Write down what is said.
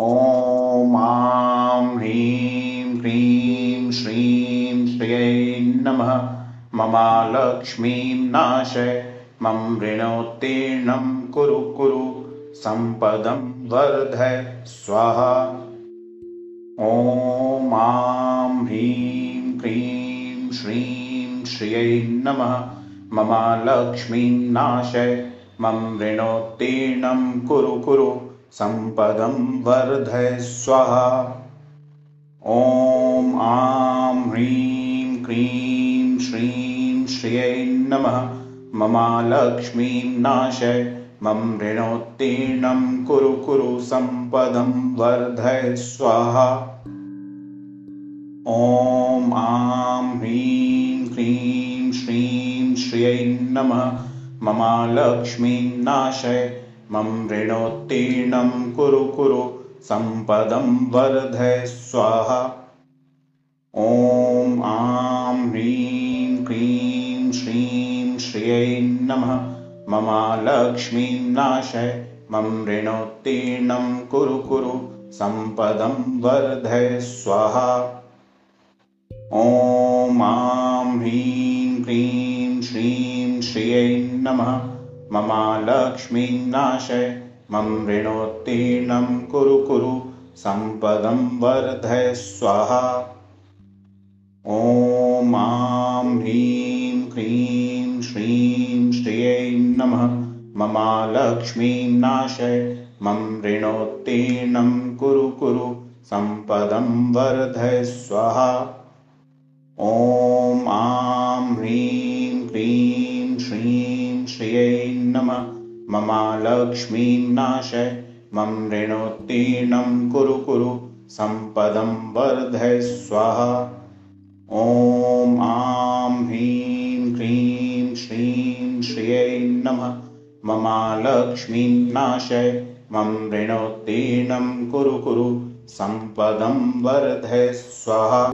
ॐ आं ह्रीं क्रीं श्रीं श्रियै नमः। ममालक्ष्मीं नाशय मम ऋणोत्तीर्णं कुरु कुरु। सम्पदं वर्धय। स्वाहा। ॐ आं ह्रीं क्रीं श्रीं श्रियै नमः। ममालक्ष्मीं नाशय मम ऋणोत्तीर्णं कुरु कुरु सम्पदं वर्धय स्वाहा। ॐ आं ह्रीं क्रीं श्रीं श्रियै नमः। ममालक्ष्मीं नाशय मम ऋणोत्तीर्णं कुरु कुरु सम्पदं वर्धय स्वाहा। ॐ आं ह्रीं क्रीं श्रीं श्रियै नमः। ममालक्ष्मीं नाशय मम ऋणोत्तीर्णं कुरु कुरु सम्पदं वर्धय स्वाहा। ॐ आं ह्रीं क्रीं श्रीं श्रियै नमः। ममालक्ष्मीं नाशय। मम ऋणोत्तीर्णं कुरु कुरु सम्पदं वर्धय स्वाहा। ॐ आं ह्रीं क्रीं श्रीं श्रियै नमः ममालक्ष्मीं नाशय मम ऋणोत्तीर्णं कुरु कुरु सम्पदं वर्धय स्वाहा। ॐ आं ह्रीं क्रीं श्रीं श्रियै नमः। ममालक्ष्मीं नाशय मम ऋणोत्तीर्णं कुरु कुरु सम्पदं वर्धय स्वाहा। ॐ आं ह्रीं श्रीं श्रियै नमः। ममालक्ष्मीं नाशय। मम ऋणोत्तीर्णं कुरु कुरु। सम्पदं वर्धय स्वाहा। ॐ आं ह्रीं क्रीं श्रीं श्रियै नमः। ममालक्ष्मीं नाशय। मम ऋणोत्तीर्णं कुरु कुरु। सम्पदं वर्धय स्वाहा